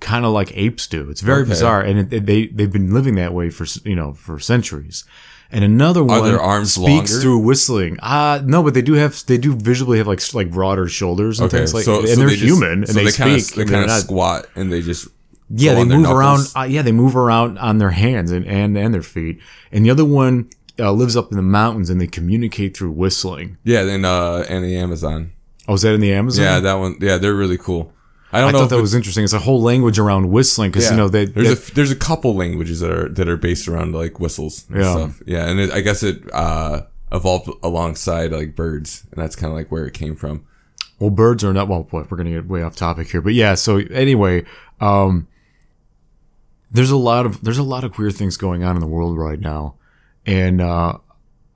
kind of like apes do. It's very Okay. bizarre, and it, it- they they've been living that way for you know for centuries. And another one their arms speaks longer? through whistling. Uh no, but they do have they do visually have like like broader shoulders and Okay, things like, so, and so they're they just- human and so they, kinda, speak. They and they're kind of squat and they just yeah, they move around. Uh, yeah, they move around on their hands and and, and their feet. And the other one uh, lives up in the mountains and they communicate through whistling. Yeah, then uh, and the Amazon. Oh, is that in the Amazon? Yeah, that one. Yeah, they're really cool. I don't I know. thought if that was interesting. It's a whole language around whistling because yeah. you know they, there's they- a there's a couple languages that are that are based around like whistles and Yeah. stuff. Yeah, and it, I guess it uh, evolved alongside like birds, and that's kind of like where it came from. well birds are not well. Boy, we're gonna get way off topic here, but yeah. So anyway, um, there's a lot of there's a lot of queer things going on in the world right now, and uh,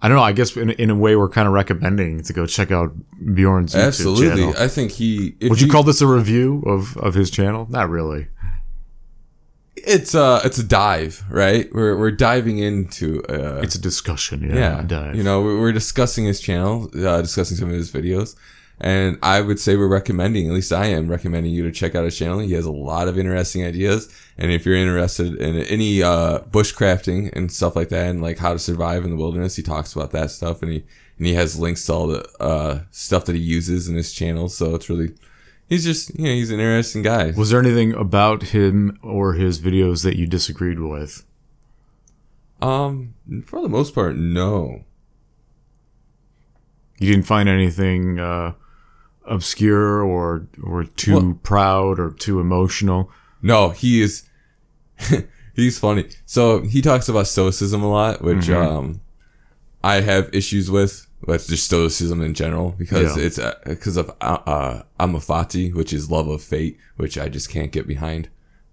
I don't know. I guess in, in a way we're kind of recommending to go check out Bjorn's YouTube Absolutely, channel. I think he. Would you call this a review of, of his channel? Not really. it's a it's a dive, right? We're we're diving into uh It's a discussion. Yeah. yeah, you know, we're we're discussing his channel, uh, discussing some of his videos, and I would say we're recommending, at least I am recommending you to check out his channel. He has a lot of interesting ideas, and if you're interested in any uh, bushcrafting and stuff like that, and like how to survive in the wilderness, he talks about that stuff, and he and he has links to all the uh, stuff that he uses in his channel. So it's really, he's just, you know, he's an interesting guy. Was there anything about him or his videos that you disagreed with? Um, for the most part, no. You didn't find anything uh, obscure or or too Well- proud or too emotional? No, he is. [LAUGHS] he's funny. So he talks about stoicism a lot, which Mm-hmm. um, I have issues with. With just stoicism in general, because Yeah. it's because of uh, uh, amor fati, which is love of fate, which I just can't get behind.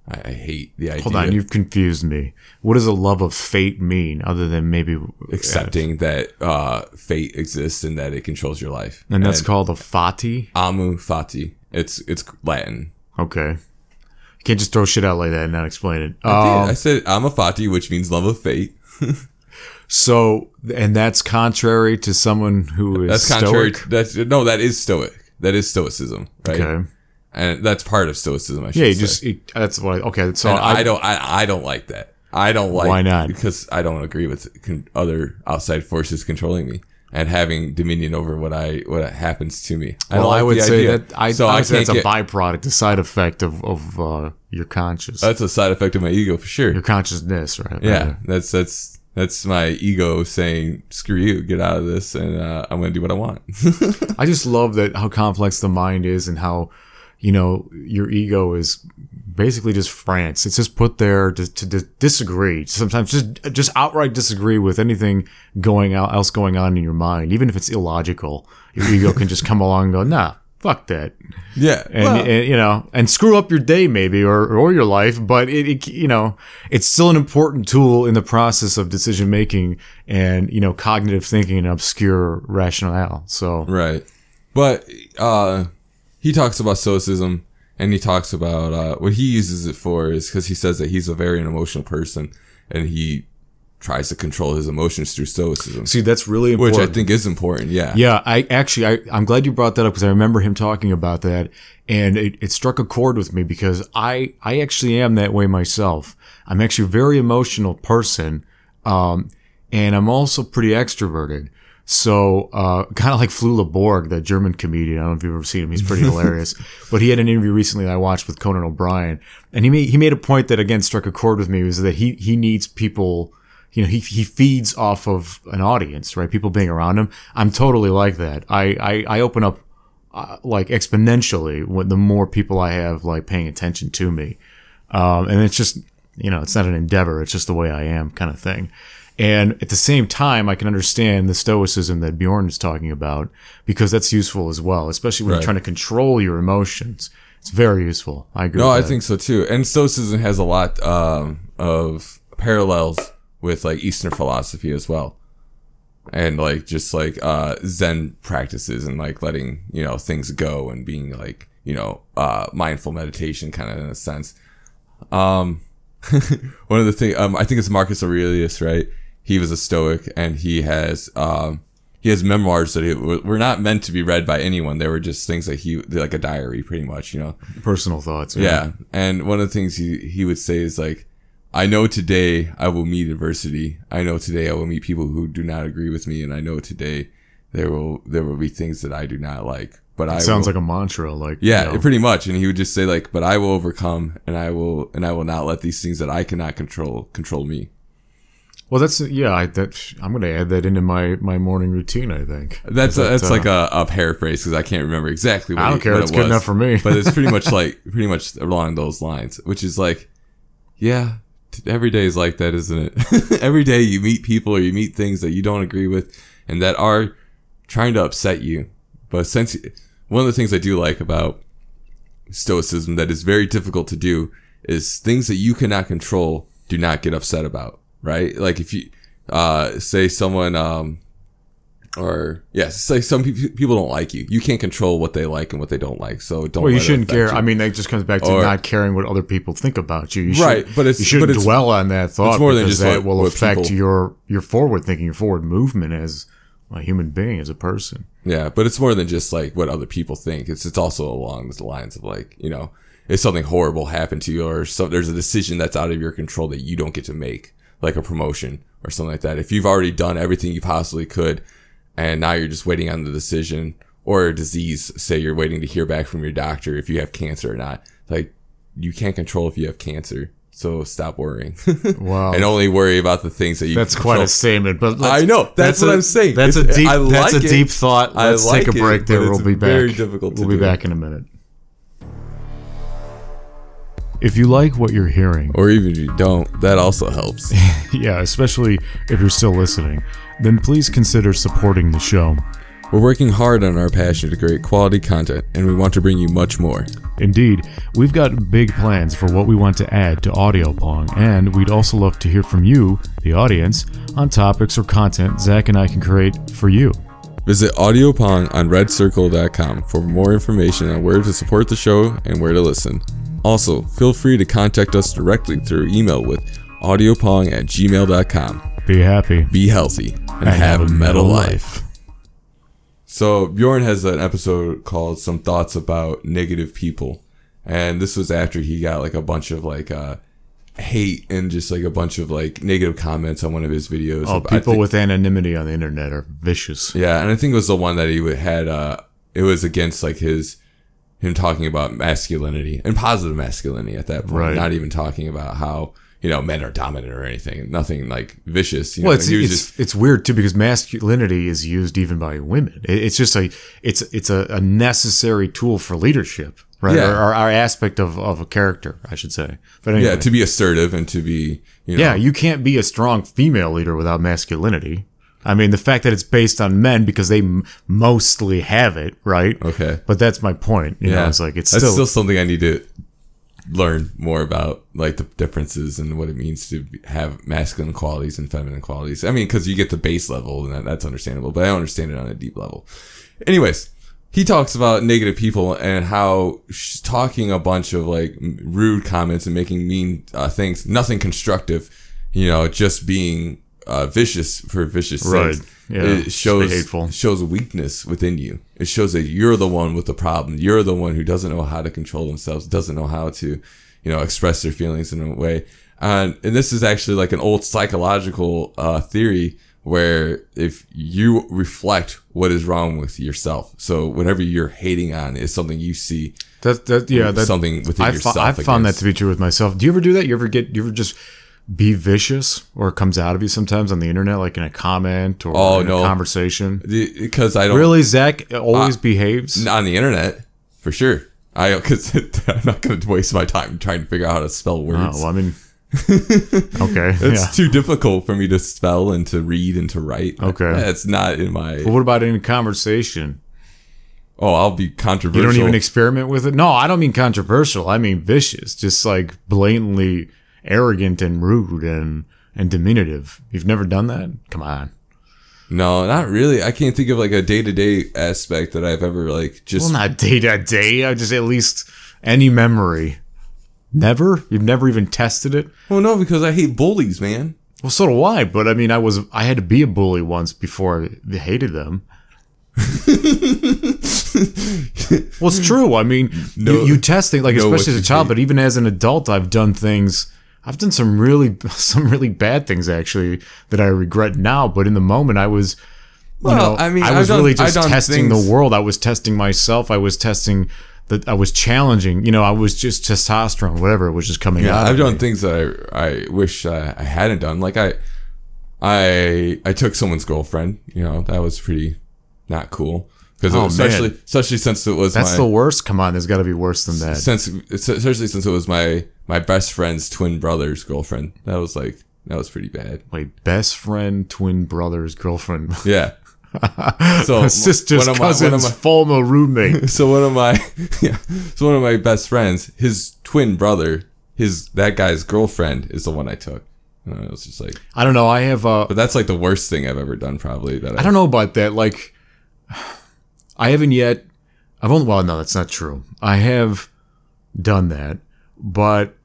I, I hate the idea. Hold on, you've confused me. What does a love of fate mean, other than maybe accepting that uh, fate exists and that it controls your life, And that's called a fati. amor fati. It's it's Latin. Okay, you can't just throw shit out like that and not explain it. I Um. I said amor fati, which means love of fate. [LAUGHS] so, and that's contrary to someone who is That's stoic. contrary. That's no, that is stoic. That is stoicism, right? Okay. And that's part of stoicism. I should Yeah, say. just it, that's what. Okay, so I, I, don't. I, I don't like that. I don't like. Why not? Because I don't agree with con- other outside forces controlling me and having dominion over what I what happens to me. I well, I would say idea. that I, so I I say that's a get. byproduct, a side effect of of uh, your conscious, that's a side effect of my ego for sure. your consciousness, right? Yeah, that's that's that's my ego saying screw you, get out of this, and uh, I'm gonna do what I want. [LAUGHS] I just love that how complex the mind is and how, you know, your ego is basically just France. It's just put there to, to, dis- disagree. Sometimes just just outright disagree with anything going out else going on in your mind, even if it's illogical. Your ego can just come along and go, nah, fuck that, yeah, and, well, and you know, and screw up your day maybe or or your life. But it, it you know, it's still an important tool in the process of decision making and you know cognitive thinking and obscure rationale. So Right. But uh he talks about stoicism and he talks about uh what he uses it for is because he says that he's a very emotional person and he tries to control his emotions through stoicism. see, that's really important. Which. I think is important, yeah. Yeah, I actually, I, I'm glad you brought that up because I remember him talking about that, and it, it struck a chord with me because I, I actually am that way myself. I'm actually a very emotional person, um, and I'm also pretty extroverted. So, uh, kind of like Flula Borg, the German comedian. I don't know if you've ever seen him. He's pretty [LAUGHS] hilarious. But he had an interview recently that I watched with Conan O'Brien, and he made he made a point that again struck a chord with me was that he he needs people you know, he, he feeds off of an audience, right? People being around him. I'm totally like that. I, I, I open up uh, like exponentially when the more people I have like paying attention to me. Um, and it's just, you know, it's not an endeavor. It's just the way I am kind of thing. And at the same time, I can understand the stoicism that Bjorn is talking about because that's useful as well, especially when Right. you're trying to control your emotions. It's very useful. I agree. No, I think so too. And Stoicism has a lot um, of parallels with like Eastern philosophy as well. And like just like uh, Zen practices and like letting, you know, things go and being like, you know, uh, mindful meditation kind of in a sense. Um, [LAUGHS] one of the things, um, I think it's Marcus Aurelius, right? He was a Stoic and he has, um, he has memoirs that he, were not meant to be read by anyone. They were just things that he like a diary, pretty much. You know, Personal thoughts. yeah. And one of the things he he would say is like, I know today I will meet adversity. I know today I will meet people who do not agree with me, and I know today there will there will be things that I do not like. But I Sounds will, like a mantra. Like yeah, you know, pretty much. And he would just say like, "But I will overcome, and I will, and I will not let these things that I cannot control control me." Well, that's yeah. I, that I'm going to add that into my my morning routine. I think That's That, that's uh, like a, a paraphrase because I can't remember exactly. what I don't he- care. what It's it good was. enough for me. but it's pretty much [LAUGHS] like pretty much along those lines, which is like, yeah, every day is like that, isn't it? [LAUGHS] every day you meet people or you meet things that you don't agree with and that are trying to upset you. But since one of the things I do like about stoicism that is very difficult to do is things that you cannot control, do not get upset about, right? Like if you uh, say someone um, or yes, say some pe- people don't like you. You can't control what they like and what they don't like. So don't. Well, you shouldn't care. you. I mean, that just comes back to Or- not caring what other people think about you. you should, Right, but it's- you shouldn't but it's- dwell on that thought more than just that what- will affect people- your your forward thinking, your forward movement as a human being, as a person. Yeah, but it's more than just like what other people think. It's it's also along the lines of like you know, if something horrible happened to you or so, there's a decision that's out of your control that you don't get to make, like a promotion or something like that. If you've already done everything you possibly could, and now you're just waiting on the decision or a disease, say you're waiting to hear back from your doctor if you have cancer or not, like you can't control if you have cancer. So stop worrying. [LAUGHS] Wow. and only worry about the things that you. That's quite a statement, but I know. That's, what i I'm saying. That's a deep. I that's a it. deep thought. Let's like take a it, break there. We'll be back. very difficult to we'll be do. back in a minute. If you like what you're hearing, Or even if you don't, that also helps. [LAUGHS] yeah, especially if you're still listening, then please consider supporting the show. We're working hard on our passion to create quality content, and we want to bring you much more. Indeed, we've got big plans for what we want to add to Audio Pong, and we'd also love to hear from you, the audience, on topics or content Zach and I can create for you. Visit AudioPong on redcircle.com for more information on where to support the show and where to listen. Also, feel free to contact us directly through email with audiopong at gmail.com. Be happy. Be healthy and, have, a metal life. So Bjorn has an episode called "Some Thoughts About Negative People," and this was after he got like a bunch of like uh, hate and just like a bunch of like negative comments on one of his videos. Oh, people think- with anonymity on the internet are vicious. yeah, and I think it was the one that he would- had. Uh, it was against like his him talking about masculinity and positive masculinity at that point, Right. not even talking about how you know men are dominant or anything. Nothing like vicious. You Well, know, it's it's, just it's weird too because masculinity is used even by women. It, it's just a it's it's a, a necessary tool for leadership, right? Yeah. Or, or our aspect of, of a character, I should say. But anyway, yeah to be assertive and to be you know yeah, you can't be a strong female leader without masculinity. I mean, the fact that it's based on men because they m- mostly have it, right? Okay. But that's my point. You know, it's like it's that's still, still something I need to learn more about, like the differences and what it means to have masculine qualities and feminine qualities. I mean, because you get the base level, and that, that's understandable, but I don't understand it on a deep level. Anyways, he talks about negative people and how she's talking a bunch of like rude comments and making mean uh, things, nothing constructive, you know, just being uh, vicious for vicious Right. Yeah. It shows hateful. shows weakness within you. It shows that you're the one with the problem. You're the one who doesn't know how to control themselves, doesn't know how to, you know, express their feelings in a way. And and this is actually like an old psychological uh, theory where if you reflect what is wrong with yourself, so whatever you're hating on is something you see that, that yeah, that, something within I yourself. I've found that to be true with myself. Do you ever do that? You ever get? You ever just be vicious, or comes out of you sometimes on the internet, like in a comment or Oh, in no. a conversation? because I don't Really, Zach always Uh, behaves. on the internet for sure. I because [LAUGHS] I'm not going to waste my time trying to figure out how to spell words. Oh, well, I mean, [LAUGHS] okay, It's yeah. too difficult for me to spell and to read and to write. Okay. That's not in my. But what about in a conversation? Oh, I'll be controversial. You don't even experiment with it. No, I don't mean controversial. I mean vicious, just like blatantly arrogant and rude and and diminutive. You've never done that? Come on. no, not really. I can't think of like a day to day aspect that I've ever like just. Well, not day to day. I just at least any memory. Never. You've never even tested it. well, no, because I hate bullies, man. Well, so do I. But I mean, I was I had to be a bully once before I hated them. [LAUGHS] well, it's true. I mean, No- you, you test things like, what especially as a child, but even as an adult, I've done things. I've done some really, [LAUGHS] some really bad things actually that I regret now. But in the moment, I was, you Well, know, I mean, I was done- really just testing things- the world. I was testing myself. I was testing that. I was challenging. You know, I was just testosterone, whatever was just coming Yeah, out. I've done me. things that I, I wish I, I hadn't done. Like I, I, I took someone's girlfriend. You know, that was pretty not cool. Because Oh, especially, man. especially since it was That's my, the worst. Come on, there's got to be worse than that. since especially since it was my my best friend's twin brother's girlfriend. That was like that was pretty bad. My best friend, twin brother's girlfriend, Yeah. [LAUGHS] So sister's one of my- one of cousin's my- former roommate. [LAUGHS] so one of my [LAUGHS] yeah, so one of my best friends, his twin brother, his that guy's girlfriend is the one I took. And I was just like, I don't know. I have. Uh, but that's like the worst thing I've ever done, probably. That I, I don't know about that. Like, I haven't yet. I've only. Well, no, that's not true. I have done that, but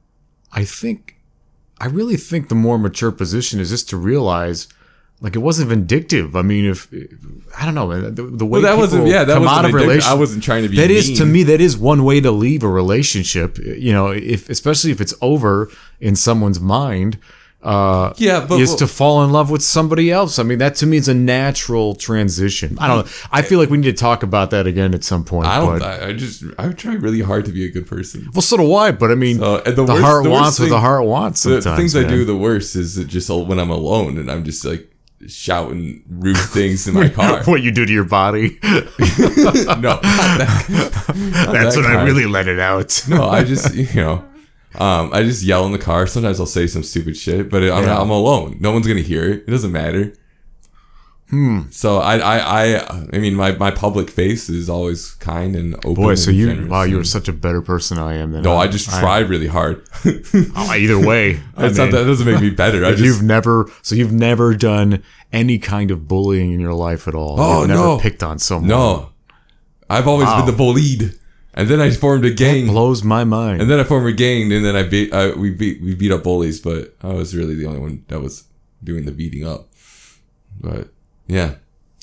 I think, I really think the more mature position is just to realize, like, it wasn't vindictive. I mean, if I don't know the, the way Well, that wasn't. Yeah, that come out of vindictive. relation. I wasn't trying to be. That is to me that is one way to leave a relationship. You know, if especially if it's over in someone's mind. Uh, Yeah, but is well- to fall in love with somebody else. I mean, that to me is a natural transition. I don't know. I feel like we need to talk about that again at some point. I don't. but, I, I just. I try really hard to be a good person. well, so do I. But I mean, the the, worst- heart the wants what the heart wants. The things I do the worst is just when I'm alone and I'm just like shouting rude [LAUGHS] things in my car. what you do to your body. [LAUGHS] [LAUGHS] no, that, That's that when I really let it out. No, I just you know, um, I just yell in the car. Sometimes I'll say some stupid shit, but I'm, Yeah. I'm alone. No one's gonna hear it. It doesn't matter. Hmm. So I, I, I, I mean, my, my public face is always kind and open. Boy, so you wow, you were and- such a better person than I am. Than No, I just try really hard. [LAUGHS] Oh, either way, [LAUGHS] I it's not that doesn't make me better. [LAUGHS] I just you've never, so you've never done any kind of bullying in your life at all. Oh, you've never no. picked on someone. no. I've always Wow. been the bullied, and then I formed a gang. blows my mind. And then I formed a gang, and then I beat, I, we beat, we beat up bullies, but I was really the only one that was doing the beating up. But yeah,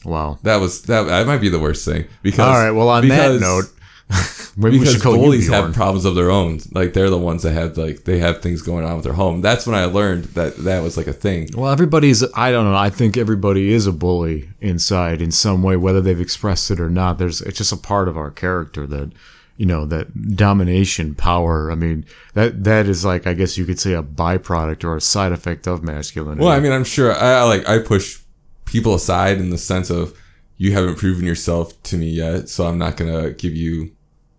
wow. that was that. That might be the worst thing because. All right. Well, on because- that note, [LAUGHS] maybe we because should call bullies have problems of their own. Like they're the ones that have like they have things going on with their home. That's when I learned that that was like a thing. Well, everybody's. I don't know. I think everybody is a bully inside in some way, whether they've expressed it or not. There's. It's just a part of our character that, you know, that domination, power. I mean, that that is like I guess you could say a byproduct or a side effect of masculinity. Well, I mean, I'm sure I, I like I push people aside in the sense of you haven't proven yourself to me yet, so I'm not gonna give you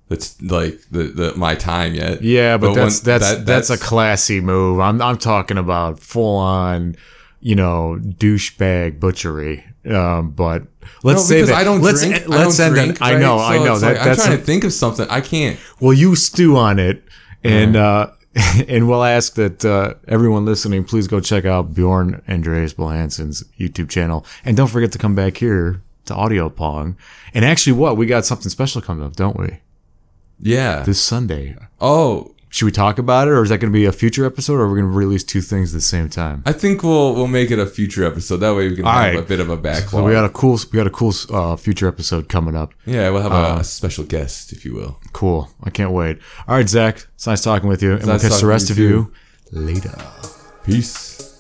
that's like the, the my time yet. Yeah, but, that's when- that's that- that's a classy move. I'm I'm talking about full on, you know, douchebag butchery. Um, but let's No, say because that I don't let's drink. let's don't end drink, that. I know, So I know that like, I'm trying a- to think of something. I can't. well, you stew on it, and uh, [LAUGHS] and we'll ask that uh, everyone listening please go check out Bjorn Andreas Bull-Hansen's YouTube channel, and don't forget to come back here to Audio Pong. And actually, what we got something special coming up, don't we? Yeah. This Sunday. oh, Should we talk about it, or is that going to be a future episode, or are we going to release two things at the same time? I think we'll we'll make it a future episode. That way we can All have right. a bit of a backlog. So we got a cool, we got a cool uh, future episode coming up. yeah, we'll have Uh, a, special guest, if you will. Cool. I can't wait. All right, Zach. It's nice talking with you, and we'll catch the rest of you later. Peace.